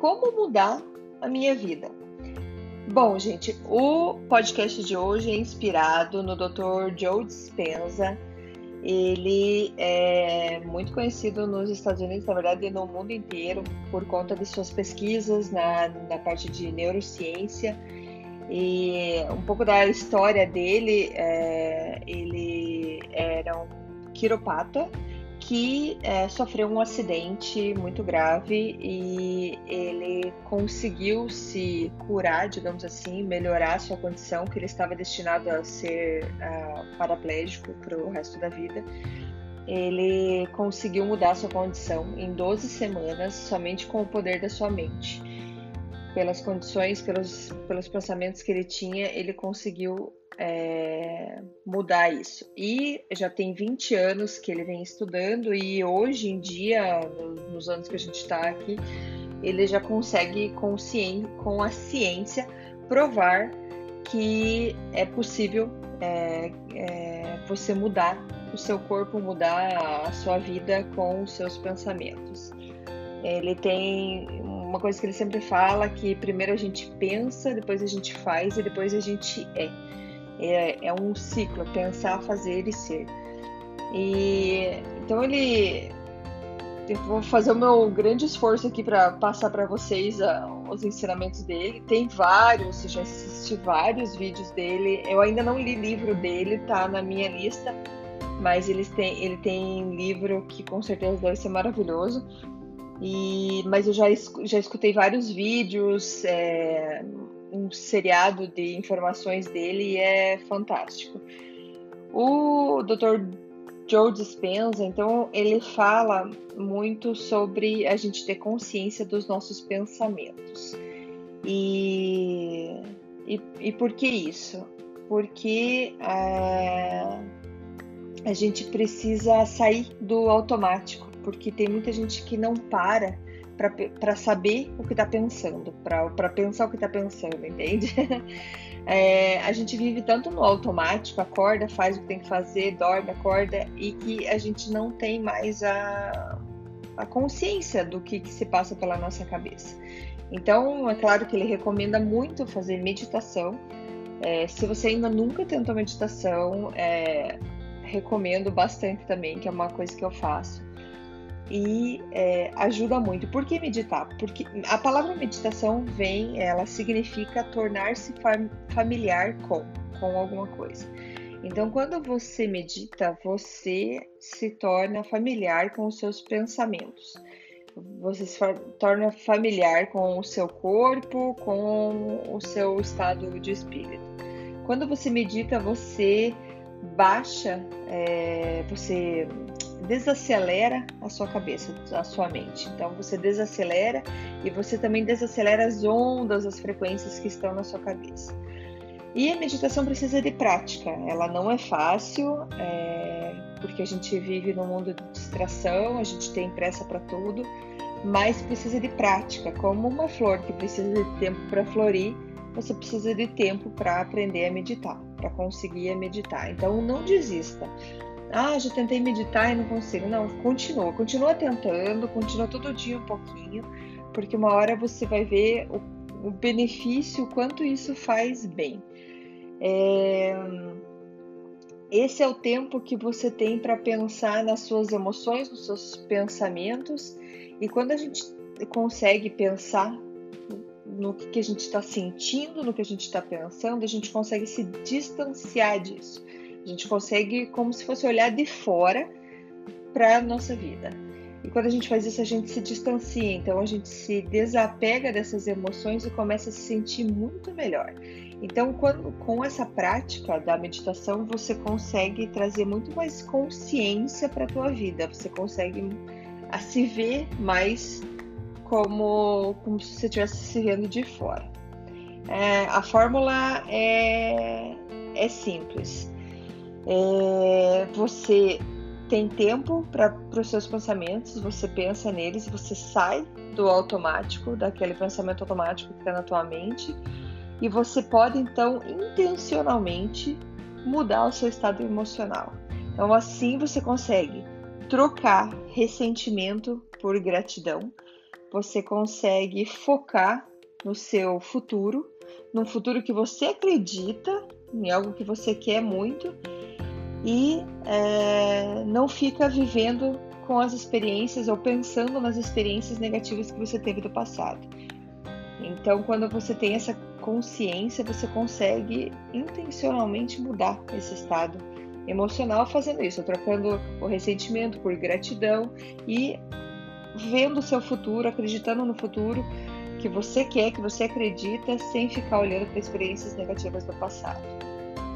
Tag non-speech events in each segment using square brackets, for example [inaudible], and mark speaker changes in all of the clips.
Speaker 1: Como mudar a minha vida? Bom, gente, o podcast de hoje é inspirado no Dr. Joe Dispenza ele é muito conhecido nos Estados Unidos, na verdade, no mundo inteiro, por conta de suas pesquisas na, na parte de neurociência. E um pouco da história dele, é, ele era um quiropata que é, sofreu um acidente muito grave e ele conseguiu se curar, digamos assim, melhorar sua condição, que ele estava destinado a ser uh, paraplégico para o resto da vida. Ele conseguiu mudar sua condição em 12 semanas somente com o poder da sua mente. Pelas condições, pelos, pelos pensamentos que ele tinha, ele conseguiu é, mudar isso. E já tem 20 anos que ele vem estudando, e hoje em dia, nos anos que a gente está aqui, ele já consegue, com, com a ciência, provar que é possível é, é, você mudar o seu corpo, mudar a sua vida com os seus pensamentos. Ele tem uma coisa que ele sempre fala que primeiro a gente pensa, depois a gente faz e depois a gente é. É, é um ciclo, pensar, fazer e ser. E então ele eu vou fazer o meu grande esforço aqui para passar para vocês uh, os ensinamentos dele. Tem vários, já assisti vários vídeos dele. Eu ainda não li livro dele, tá na minha lista, mas ele tem, ele tem livro que com certeza deve ser maravilhoso. E, mas eu já, já escutei vários vídeos, é, um seriado de informações dele e é fantástico. O Dr. Joe Dispenza, então, ele fala muito sobre a gente ter consciência dos nossos pensamentos. E, e, e por que isso? Porque é, a gente precisa sair do automático, porque tem muita gente que não para para saber o que está pensando, para pensar o que está pensando, entende? [laughs] É, a gente vive tanto no automático, acorda, faz o que tem que fazer, dorme, acorda, e que a gente não tem mais a, a consciência do que, que se passa pela nossa cabeça. Então, é claro que ele recomenda muito fazer meditação. É, se você ainda nunca tentou meditação, é, recomendo bastante também, que é uma coisa que eu faço e é, ajuda muito. Por que meditar? Porque a palavra meditação vem, ela significa tornar-se familiar com, com alguma coisa. Então, quando você medita, você se torna familiar com os seus pensamentos. Você se torna familiar com o seu corpo, com o seu estado de espírito. Quando você medita, você baixa, é, você desacelera a sua cabeça, a sua mente. Então você desacelera e você também desacelera as ondas, as frequências que estão na sua cabeça. E a meditação precisa de prática. Ela não é fácil, é, porque a gente vive num mundo de distração, a gente tem pressa para tudo, mas precisa de prática. Como uma flor que precisa de tempo para florir, você precisa de tempo para aprender a meditar, para conseguir meditar. Então não desista. Ah, já tentei meditar e não consigo. Não, continua, continua tentando, continua todo dia um pouquinho, porque uma hora você vai ver o, o benefício, o quanto isso faz bem. É... Esse é o tempo que você tem para pensar nas suas emoções, nos seus pensamentos, e quando a gente consegue pensar no que a gente está sentindo, no que a gente está pensando, a gente consegue se distanciar disso. A gente consegue, como se fosse olhar de fora para a nossa vida. E quando a gente faz isso, a gente se distancia, então a gente se desapega dessas emoções e começa a se sentir muito melhor. Então, quando, com essa prática da meditação, você consegue trazer muito mais consciência para a tua vida. Você consegue a se ver mais como, como se você estivesse se vendo de fora. É, a fórmula é, é simples. É, você tem tempo para os seus pensamentos, você pensa neles, você sai do automático, daquele pensamento automático que está na tua mente, e você pode então intencionalmente mudar o seu estado emocional. Então, assim você consegue trocar ressentimento por gratidão, você consegue focar no seu futuro, num futuro que você acredita, em algo que você quer muito e é, não fica vivendo com as experiências ou pensando nas experiências negativas que você teve do passado. Então, quando você tem essa consciência, você consegue intencionalmente mudar esse estado emocional fazendo isso, trocando o ressentimento por gratidão e vendo o seu futuro, acreditando no futuro que você quer, que você acredita, sem ficar olhando para experiências negativas do passado,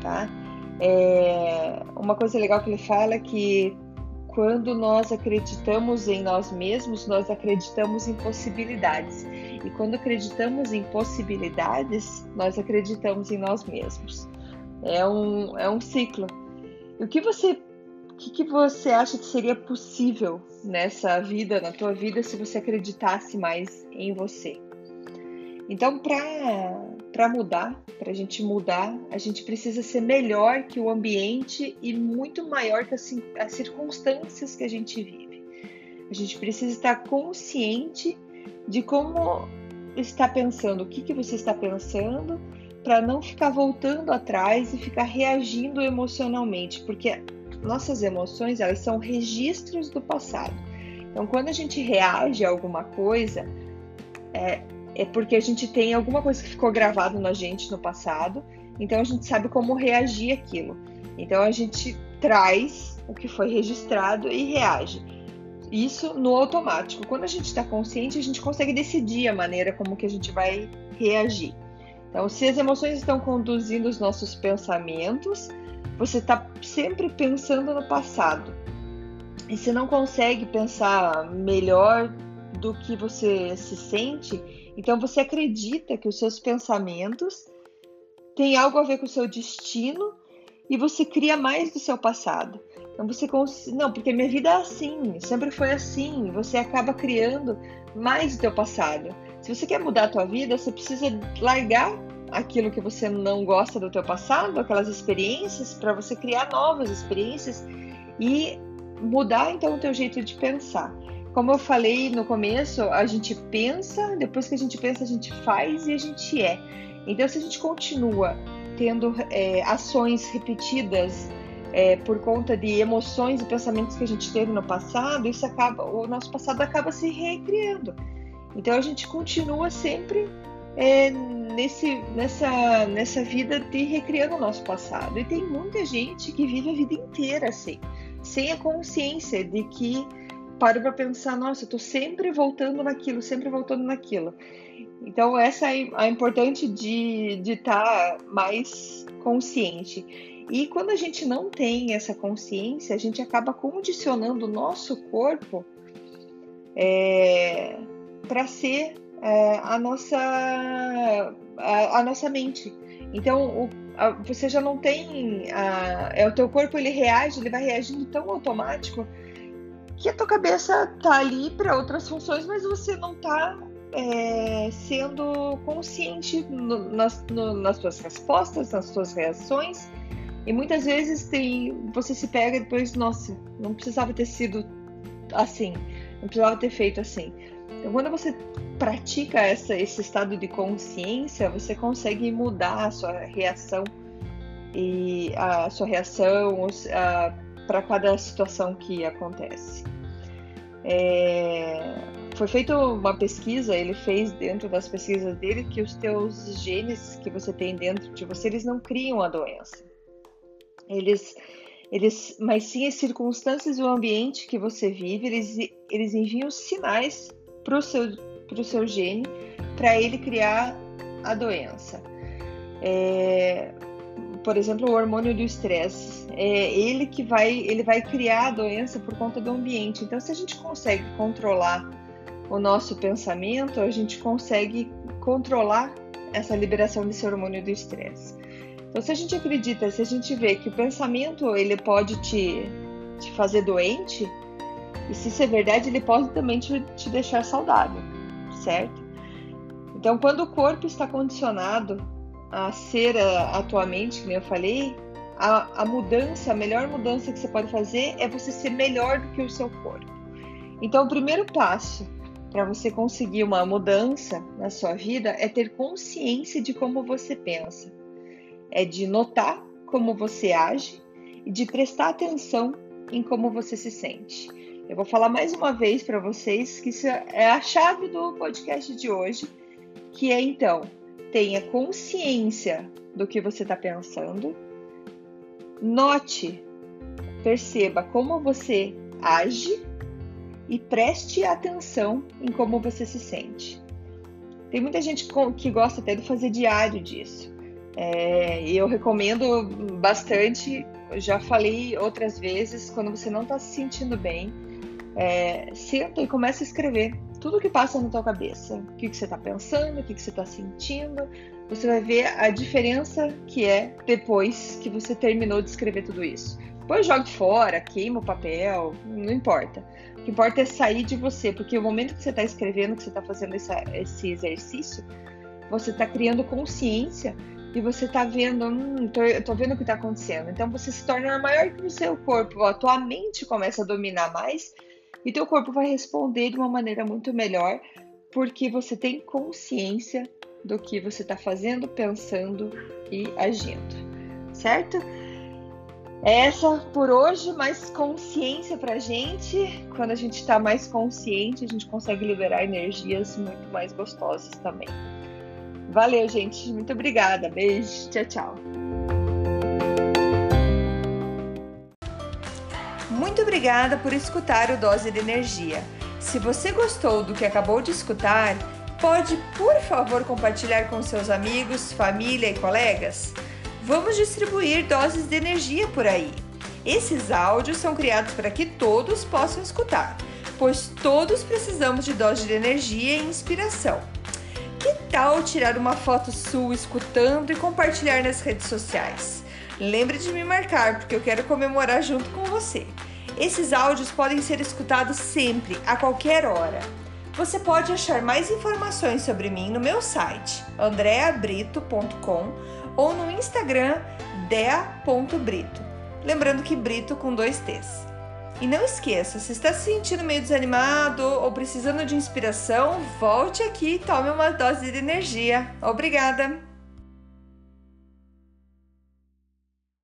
Speaker 1: tá? É, uma coisa legal que ele fala é que quando nós acreditamos em nós mesmos, nós acreditamos em possibilidades. E quando acreditamos em possibilidades, nós acreditamos em nós mesmos. É um, é um ciclo. E o que você, o que, que você acha que seria possível nessa vida, na tua vida, se você acreditasse mais em você? Então, para mudar, para a gente mudar, a gente precisa ser melhor que o ambiente e muito maior que as, as circunstâncias que a gente vive. A gente precisa estar consciente de como está pensando, o que, que você está pensando, para não ficar voltando atrás e ficar reagindo emocionalmente, porque nossas emoções elas são registros do passado. Então, quando a gente reage a alguma coisa, é, é porque a gente tem alguma coisa que ficou gravado na gente no passado, então a gente sabe como reagir aquilo. Então a gente traz o que foi registrado e reage. Isso no automático. Quando a gente está consciente, a gente consegue decidir a maneira como que a gente vai reagir. Então, se as emoções estão conduzindo os nossos pensamentos, você está sempre pensando no passado. E se não consegue pensar melhor do que você se sente, então você acredita que os seus pensamentos têm algo a ver com o seu destino e você cria mais do seu passado. Então você cons... não, porque minha vida é assim, sempre foi assim. Você acaba criando mais do teu passado. Se você quer mudar a tua vida, você precisa largar aquilo que você não gosta do teu passado, aquelas experiências, para você criar novas experiências e mudar então o teu jeito de pensar. Como eu falei no começo, a gente pensa, depois que a gente pensa, a gente faz e a gente é. Então, se a gente continua tendo é, ações repetidas é, por conta de emoções e pensamentos que a gente teve no passado, isso acaba, o nosso passado acaba se recriando. Então, a gente continua sempre é, nesse, nessa, nessa vida de recriando o nosso passado. E tem muita gente que vive a vida inteira assim, sem a consciência de que paro para pensar, nossa, eu tô sempre voltando naquilo, sempre voltando naquilo. Então essa é a importante de estar tá mais consciente. E quando a gente não tem essa consciência, a gente acaba condicionando o nosso corpo é, para ser é, a nossa a, a, nossa mente. Então o, a, você já não tem a, é o teu corpo ele reage, ele vai reagindo tão automático que a tua cabeça tá ali para outras funções, mas você não tá é, sendo consciente no, nas, no, nas suas respostas, nas suas reações. E muitas vezes tem, você se pega depois, nossa, não precisava ter sido assim, não precisava ter feito assim. Então, quando você pratica essa, esse estado de consciência, você consegue mudar a sua reação e a sua reação, para cada situação que acontece. É, foi feita uma pesquisa, ele fez dentro das pesquisas dele que os teus genes que você tem dentro de você, eles não criam a doença. Eles eles, mas sim as circunstâncias e o ambiente que você vive, eles, eles enviam sinais para o seu, pro seu gene para ele criar a doença. É, por exemplo, o hormônio do estresse, é ele que vai, ele vai criar a doença por conta do ambiente. Então, se a gente consegue controlar o nosso pensamento, a gente consegue controlar essa liberação desse hormônio do estresse. Então, se a gente acredita, se a gente vê que o pensamento ele pode te, te fazer doente, e se isso é verdade, ele pode também te, te deixar saudável, certo? Então, quando o corpo está condicionado a ser a, a tua mente, como eu falei, a, a mudança, a melhor mudança que você pode fazer é você ser melhor do que o seu corpo. Então, o primeiro passo para você conseguir uma mudança na sua vida é ter consciência de como você pensa, é de notar como você age e de prestar atenção em como você se sente. Eu vou falar mais uma vez para vocês que isso é a chave do podcast de hoje, que é então tenha consciência do que você está pensando, note, perceba como você age e preste atenção em como você se sente. Tem muita gente que gosta até de fazer diário disso. É, eu recomendo bastante. Já falei outras vezes, quando você não está se sentindo bem, é, senta e começa a escrever tudo que passa na tua cabeça. O que, que você está pensando, o que, que você está sentindo. Você vai ver a diferença que é depois que você terminou de escrever tudo isso. Depois jogue fora, queima o papel, não importa. O que importa é sair de você, porque o momento que você está escrevendo, que você está fazendo essa, esse exercício, você está criando consciência e você está vendo, hum, tô, tô vendo o que está acontecendo. Então você se torna maior que o seu corpo, a tua mente começa a dominar mais e teu corpo vai responder de uma maneira muito melhor, porque você tem consciência do que você está fazendo, pensando e agindo, certo? Essa por hoje, mais consciência pra gente. Quando a gente está mais consciente, a gente consegue liberar energias muito mais gostosas também. Valeu, gente. Muito obrigada. Beijo. Tchau, tchau. Muito obrigada por escutar o Dose de Energia. Se você gostou do que acabou de escutar, pode, por favor, compartilhar com seus amigos, família e colegas? Vamos distribuir doses de energia por aí. Esses áudios são criados para que todos possam escutar, pois todos precisamos de doses de energia e inspiração. Que tal tirar uma foto sua escutando e compartilhar nas redes sociais? Lembre de me marcar, porque eu quero comemorar junto com você. Esses áudios podem ser escutados sempre, a qualquer hora. Você pode achar mais informações sobre mim no meu site andreabrito.com ou no Instagram dea.brito. Lembrando que Brito com dois T's. E não esqueça, se está se sentindo meio desanimado ou precisando de inspiração, volte aqui e tome uma dose de energia. Obrigada!